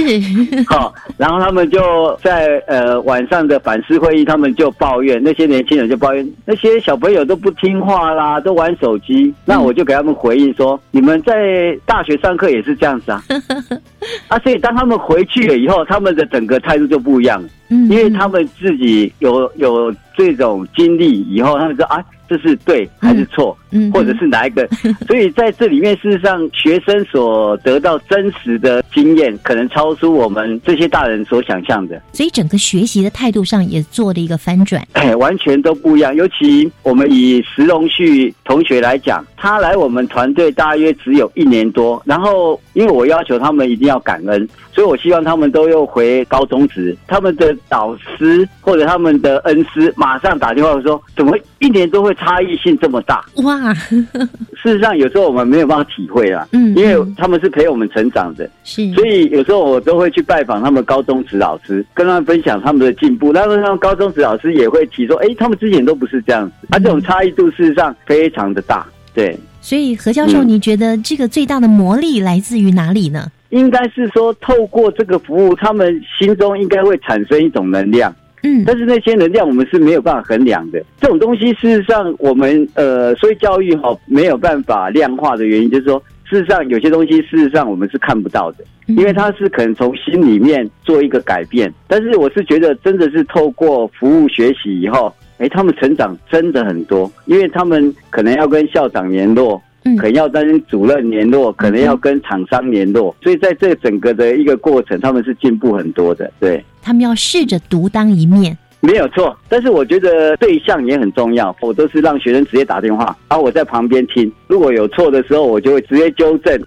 O: 好，然后他们就在呃晚上的反思会议，他们就抱怨那些年轻人就抱怨那些小朋友都不听话啦，都玩手机。那我就给他们回应说，你们在大学上课也是这样子啊，啊，所以当他们回去了以后，他们的整个态度就不一样，嗯，因为他们自己有有这种经历以后，他们说啊。这是对还是错？嗯，或者是哪一个？所以在这里面，事实上，学生所得到真实的经验，可能超出我们这些大人所想象的。
I: 所以，整个学习的态度上也做了一个翻转。
O: 哎，完全都不一样。尤其我们以石龙旭同学来讲，他来我们团队大约只有一年多，然后因为我要求他们一定要感恩，所以我希望他们都又回高中职。他们的导师或者他们的恩师马上打电话说：“怎么一年都会？”差异性这么大
I: 哇！
O: 事实上，有时候我们没有办法体会啦，嗯，因为他们是陪我们成长的，
I: 是，
O: 所以有时候我都会去拜访他们高中职老师，跟他们分享他们的进步。那么，他们高中职老师也会提说：“哎，他们之前都不是这样子。”啊，这种差异度事实上非常的大，对。
I: 所以，何教授，你觉得这个最大的魔力来自于哪里呢？
O: 应该是说，透过这个服务，他们心中应该会产生一种能量。
I: 嗯，
O: 但是那些能量我们是没有办法衡量的。这种东西事实上，我们呃，所以教育哈没有办法量化的原因，就是说，事实上有些东西事实上我们是看不到的，因为它是可能从心里面做一个改变。但是我是觉得，真的是透过服务学习以后，哎，他们成长真的很多，因为他们可能要跟校长联络。可能要跟主任联络，可能要跟厂商联络，所以在这整个的一个过程，他们是进步很多的。对，
I: 他们要试着独当一面，
O: 没有错。但是我觉得对象也很重要，我都是让学生直接打电话，然后我在旁边听，如果有错的时候，我就会直接纠正。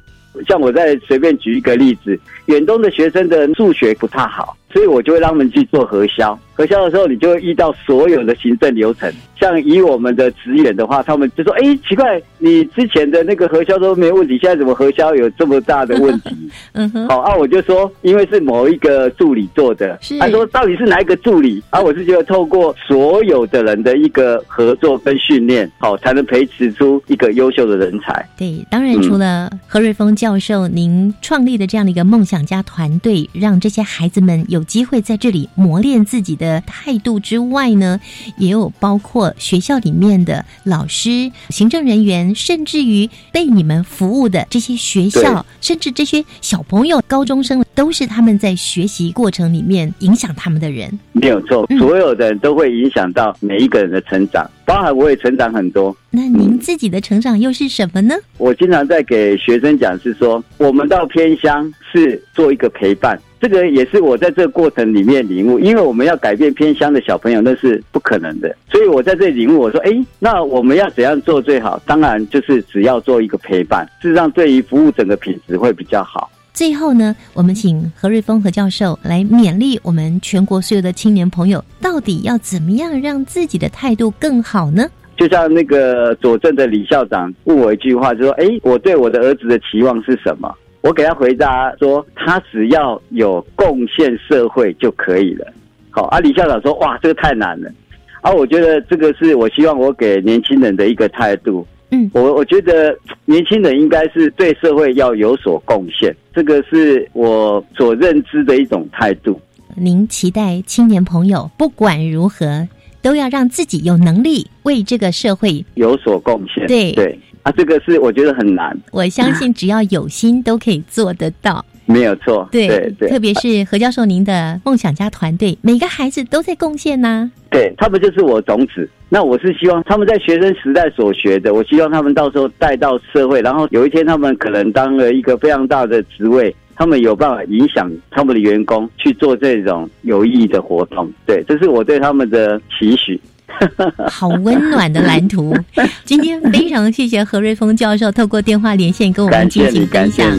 O: 像我再随便举一个例子，远东的学生的数学不太好，所以我就会让他们去做核销。核销的时候，你就会遇到所有的行政流程。像以我们的职员的话，他们就说：“哎，奇怪，你之前的那个核销都没问题，现在怎么核销有这么大的问题？”
I: 嗯哼。
O: 好啊，我就说，因为是某一个助理做的。他说：“到底是哪一个助理？”啊，我是觉得透过所有的人的一个合作跟训练，好，才能培植出一个优秀的人才。
I: 对，当然除了何瑞峰教授您创立的这样的一个梦想家团队，让这些孩子们有机会在这里磨练自己的。的态度之外呢，也有包括学校里面的老师、行政人员，甚至于被你们服务的这些学校，甚至这些小朋友、高中生，都是他们在学习过程里面影响他们的人。
O: 没有错，所有的人都会影响到每一个人的成长，包含我也成长很多。
I: 那您自己的成长又是什么呢？
O: 我经常在给学生讲，是说我们到偏乡是做一个陪伴。这个也是我在这个过程里面领悟，因为我们要改变偏乡的小朋友，那是不可能的。所以我在这里领悟，我说：哎，那我们要怎样做最好？当然就是只要做一个陪伴，事实上对于服务整个品质会比较好。
I: 最后呢，我们请何瑞峰何教授来勉励我们全国所有的青年朋友，到底要怎么样让自己的态度更好呢？
O: 就像那个佐证的李校长问我一句话，就说：哎，我对我的儿子的期望是什么？我给他回答说，他只要有贡献社会就可以了。好，啊，李校长说，哇，这个太难了。啊，我觉得这个是我希望我给年轻人的一个态度。
I: 嗯，
O: 我我觉得年轻人应该是对社会要有所贡献，这个是我所认知的一种态度。
I: 您期待青年朋友不管如何都要让自己有能力为这个社会
O: 有所贡献。
I: 对
O: 对。啊，这个是我觉得很难。
I: 我相信只要有心都可以做得到，
O: 没有错。
I: 对
O: 对，
I: 特别是何教授您的梦想家团队，每个孩子都在贡献呐。
O: 对他们就是我种子，那我是希望他们在学生时代所学的，我希望他们到时候带到社会，然后有一天他们可能当了一个非常大的职位，他们有办法影响他们的员工去做这种有意义的活动。对，这是我对他们的期许。
I: 好温暖的蓝图。今天非常谢谢何瑞峰教授透过电话连线跟我们进行分享。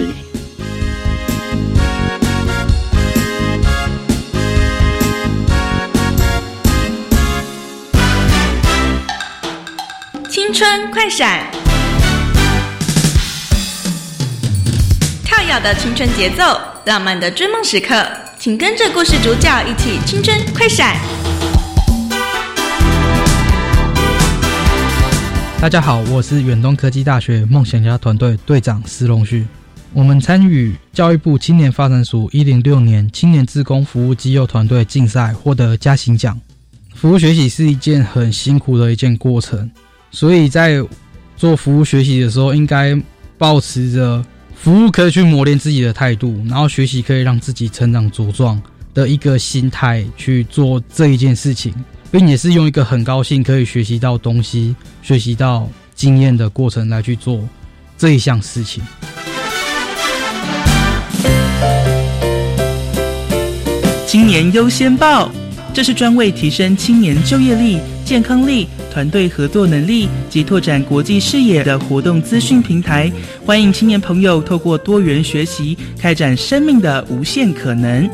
P: 春快闪，跳跃的青春节奏，浪漫的追梦时刻，请跟着故事主角一起青春快闪。
K: 大家好，我是远东科技大学梦想家团队队长施龙旭。我们参与教育部青年发展署一零六年青年自工服务机构团队竞赛，获得嘉行奖。服务学习是一件很辛苦的一件过程，所以在做服务学习的时候，应该保持着服务可以去磨练自己的态度，然后学习可以让自己成长茁壮的一个心态去做这一件事情。并且是用一个很高兴可以学习到东西、学习到经验的过程来去做这一项事情。
M: 青年优先报，这是专为提升青年就业力、健康力、团队合作能力及拓展国际视野的活动资讯平台。欢迎青年朋友透过多元学习，开展生命的无限可能。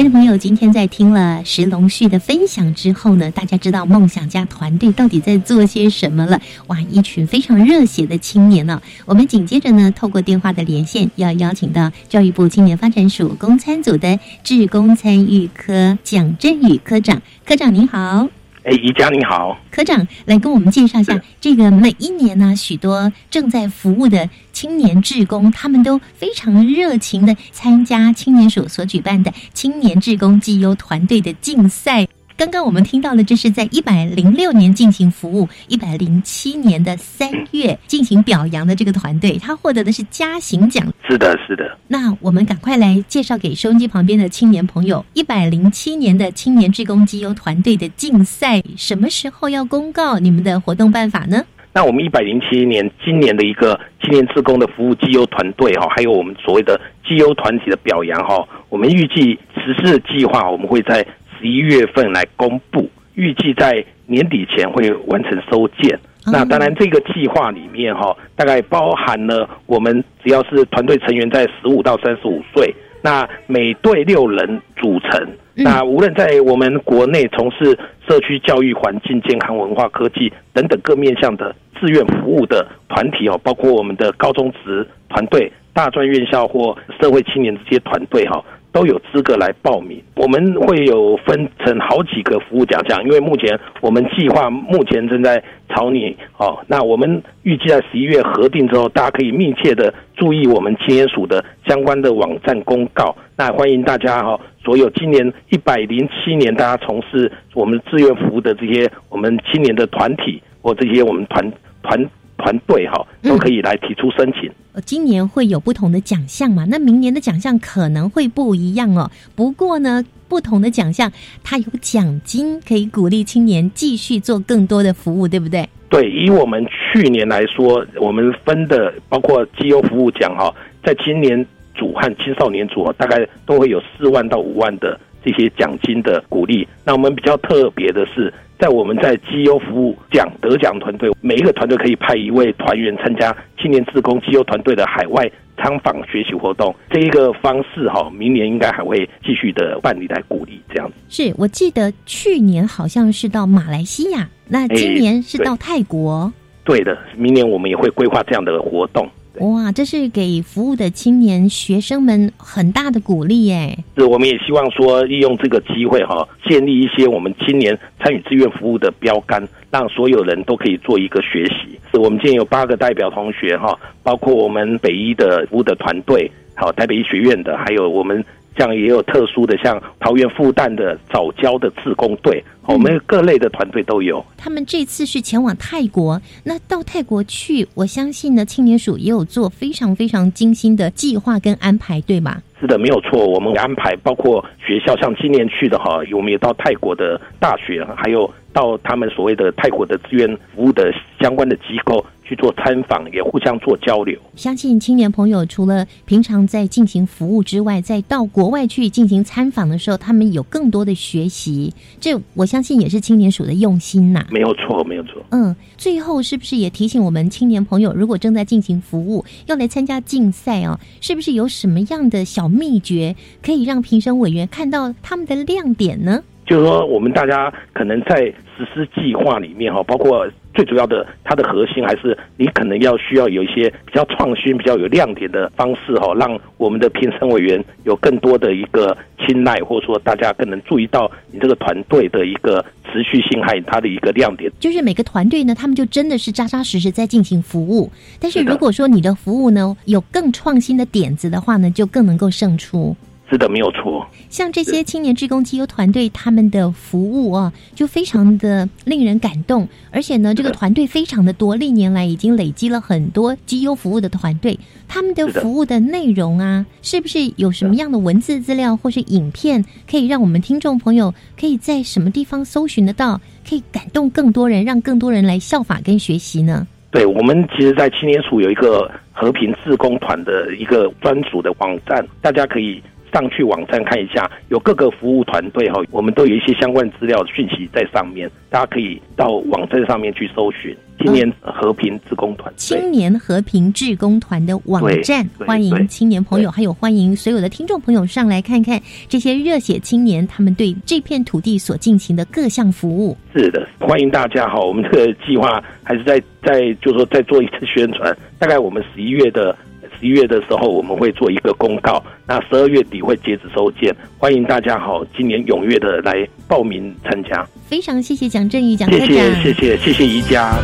I: 亲爱的朋友，今天在听了石龙旭的分享之后呢，大家知道梦想家团队到底在做些什么了？哇，一群非常热血的青年呢！我们紧接着呢，透过电话的连线，要邀请到教育部青年发展署公参组的志工参与科蒋振宇科长。科长您好。
Q: 哎，宜家你好，
I: 科长来跟我们介绍一下这个每一年呢，许多正在服务的青年志工，他们都非常热情的参加青年署所举办的青年志工绩优团队的竞赛。刚刚我们听到了，这是在一百零六年进行服务，一百零七年的三月进行表扬的这个团队，他获得的是嘉行奖。
Q: 是的，是的。
I: 那我们赶快来介绍给收音机旁边的青年朋友，一百零七年的青年志工机优团队的竞赛，什么时候要公告你们的活动办法呢？
Q: 那我们一百零七年今年的一个青年志工的服务绩优团队哈，还有我们所谓的绩优团体的表扬哈，我们预计实施的计划，我们会在。十一月份来公布，预计在年底前会完成收件。那当然，这个计划里面哈，大概包含了我们只要是团队成员在十五到三十五岁，那每队六人组成。那无论在我们国内从事社区教育、环境、健康、文化、科技等等各面向的志愿服务的团体哦，包括我们的高中职团队、大专院校或社会青年这些团队哈。都有资格来报名，我们会有分成好几个服务奖项，因为目前我们计划目前正在草拟哦。那我们预计在十一月核定之后，大家可以密切的注意我们青年署的相关的网站公告。那欢迎大家哈，所有今年一百零七年大家从事我们志愿服务的这些我们青年的团体或这些我们团团。团队哈都可以来提出申请。
I: 今年会有不同的奖项嘛？那明年的奖项可能会不一样哦。不过呢，不同的奖项它有奖金，可以鼓励青年继续做更多的服务，对不对？
Q: 对，以我们去年来说，我们分的包括绩优服务奖哈，在今年组和青少年组大概都会有四万到五万的这些奖金的鼓励。那我们比较特别的是。在我们在绩优服务奖得奖团队，每一个团队可以派一位团员参加青年自工绩优团队的海外参访学习活动。这一个方式哈，明年应该还会继续的办理来鼓励这样子。
I: 是我记得去年好像是到马来西亚，那今年是到泰国。
Q: 对的，明年我们也会规划这样的活动。
I: 哇，这是给服务的青年学生们很大的鼓励耶！
Q: 是，我们也希望说利用这个机会哈，建立一些我们青年参与志愿服务的标杆，让所有人都可以做一个学习。是我们今天有八个代表同学哈，包括我们北医的服务的团队，好台北医学院的，还有我们。像也有特殊的，像桃园复旦的早教的自工队，我们各类的团队都有。
I: 他们这次是前往泰国，那到泰国去，我相信呢，青年署也有做非常非常精心的计划跟安排，对吗？
Q: 是的，没有错。我们安排包括学校，像今年去的哈，我们也到泰国的大学，还有到他们所谓的泰国的志愿服务的相关的机构去做参访，也互相做交流。
I: 相信青年朋友除了平常在进行服务之外，在到国外去进行参访的时候，他们有更多的学习。这我相信也是青年署的用心呐。
Q: 没有错，没有错。
I: 嗯，最后是不是也提醒我们青年朋友，如果正在进行服务，要来参加竞赛哦，是不是有什么样的小秘诀可以让评审委员看到他们的亮点呢？
Q: 就是说，我们大家可能在实施计划里面哈，包括最主要的，它的核心还是你可能要需要有一些比较创新、比较有亮点的方式哈，让我们的评审委员有更多的一个青睐，或者说大家更能注意到你这个团队的一个持续性还有它的一个亮点。
I: 就是每个团队呢，他们就真的是扎扎实实在进行服务，但是如果说你的服务呢有更创新的点子的话呢，就更能够胜出。
Q: 是的，没有错。
I: 像这些青年志工机优团队，他们的服务啊，就非常的令人感动。而且呢，这个团队非常的多，历年来已经累积了很多机优服务的团队。他们的服务的内容啊，是不是有什么样的文字资料或是影片，可以让我们听众朋友可以在什么地方搜寻得到，可以感动更多人，让更多人来效法跟学习呢？
Q: 对，我们其实，在青年署有一个和平志工团的一个专属的网站，大家可以。上去网站看一下，有各个服务团队哈，我们都有一些相关资料讯息在上面，大家可以到网站上面去搜寻青年和平志工团。
I: 青年和平志工团的网站，欢迎青年朋友，还有欢迎所有的听众朋友上来看看这些热血青年他们对这片土地所进行的各项服务。
Q: 是的，欢迎大家哈，我们这个计划还是在在，就是说再做一次宣传，大概我们十一月的。十一月的时候，我们会做一个公告。那十二月底会截止收件，欢迎大家好，今年踊跃的来报名参加。
I: 非常谢谢蒋振宇蒋科长，
Q: 谢谢谢谢谢谢宜家。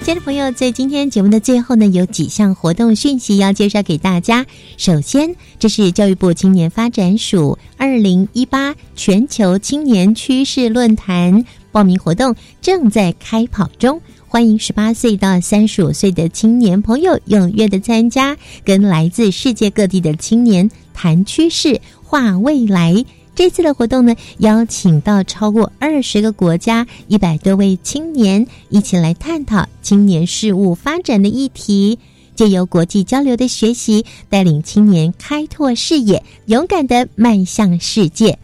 I: 亲爱的朋友，在今天节目的最后呢，有几项活动讯息要介绍给大家。首先，这是教育部青年发展署二零一八全球青年趋势论坛。报名活动正在开跑中，欢迎十八岁到三十五岁的青年朋友踊跃的参加，跟来自世界各地的青年谈趋势、画未来。这次的活动呢，邀请到超过二十个国家一百多位青年一起来探讨青年事务发展的议题，借由国际交流的学习，带领青年开拓视野，勇敢的迈向世界。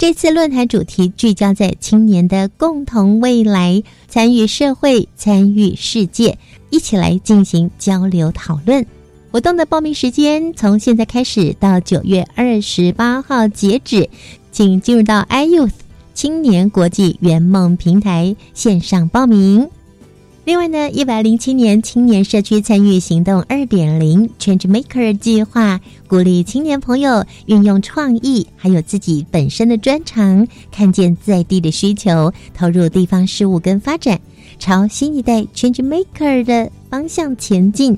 I: 这次论坛主题聚焦在青年的共同未来，参与社会，参与世界，一起来进行交流讨论。活动的报名时间从现在开始到九月二十八号截止，请进入到 iYouth 青年国际圆梦平台线上报名。另外呢，一百零七年青年社区参与行动二点零 Change Maker 计划，鼓励青年朋友运用创意，还有自己本身的专长，看见在地的需求，投入地方事务跟发展，朝新一代 Change Maker 的方向前进。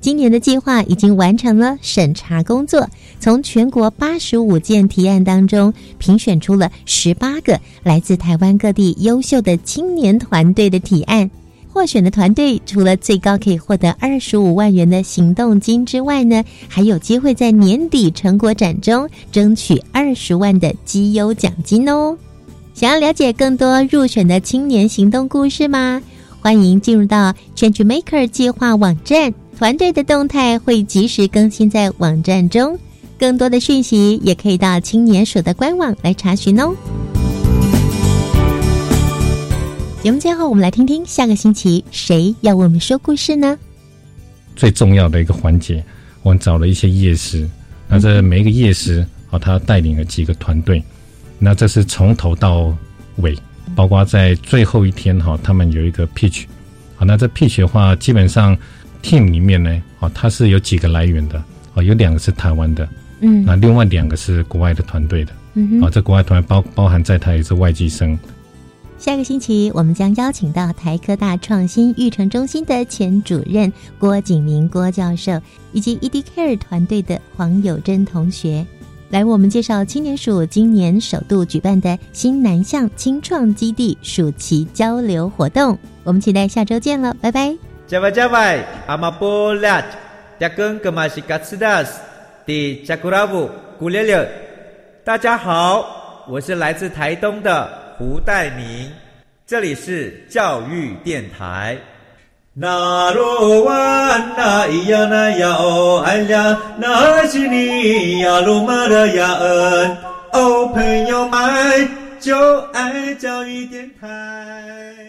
I: 今年的计划已经完成了审查工作，从全国八十五件提案当中，评选出了十八个来自台湾各地优秀的青年团队的提案。获选的团队除了最高可以获得二十五万元的行动金之外呢，还有机会在年底成果展中争取二十万的绩优奖金哦。想要了解更多入选的青年行动故事吗？欢迎进入到 Change Maker 计划网站，团队的动态会及时更新在网站中。更多的讯息也可以到青年署的官网来查询哦。节目最后，我们来听听下个星期谁要为我们说故事呢？
R: 最重要的一个环节，我们找了一些夜师，那这每一个夜师啊，他带领了几个团队，那这是从头到尾，包括在最后一天哈，他们有一个 pitch，好，那这 pitch 的话，基本上 team 里面呢，啊，它是有几个来源的，啊，有两个是台湾的，嗯，那另外两个是国外的团队的，嗯，啊，这国外团队包包含在台也是外籍生。
I: 下个星期，我们将邀请到台科大创新育成中心的前主任郭景明郭教授，以及 EdCare 团队的黄友珍同学，来为我们介绍青年署今年首度举办的新南向青创基地暑期交流活动。我们期待下周见了，拜拜。
S: 加拜加拜，阿玛波拉，加根格玛西卡斯达斯，蒂加库拉布古列列。大家好，我是来自台东的胡代明，这里是教育电台。那罗哇那咿呀那呀哦哎呀，那是你呀鲁玛的呀恩哦，朋友们就爱教育电台。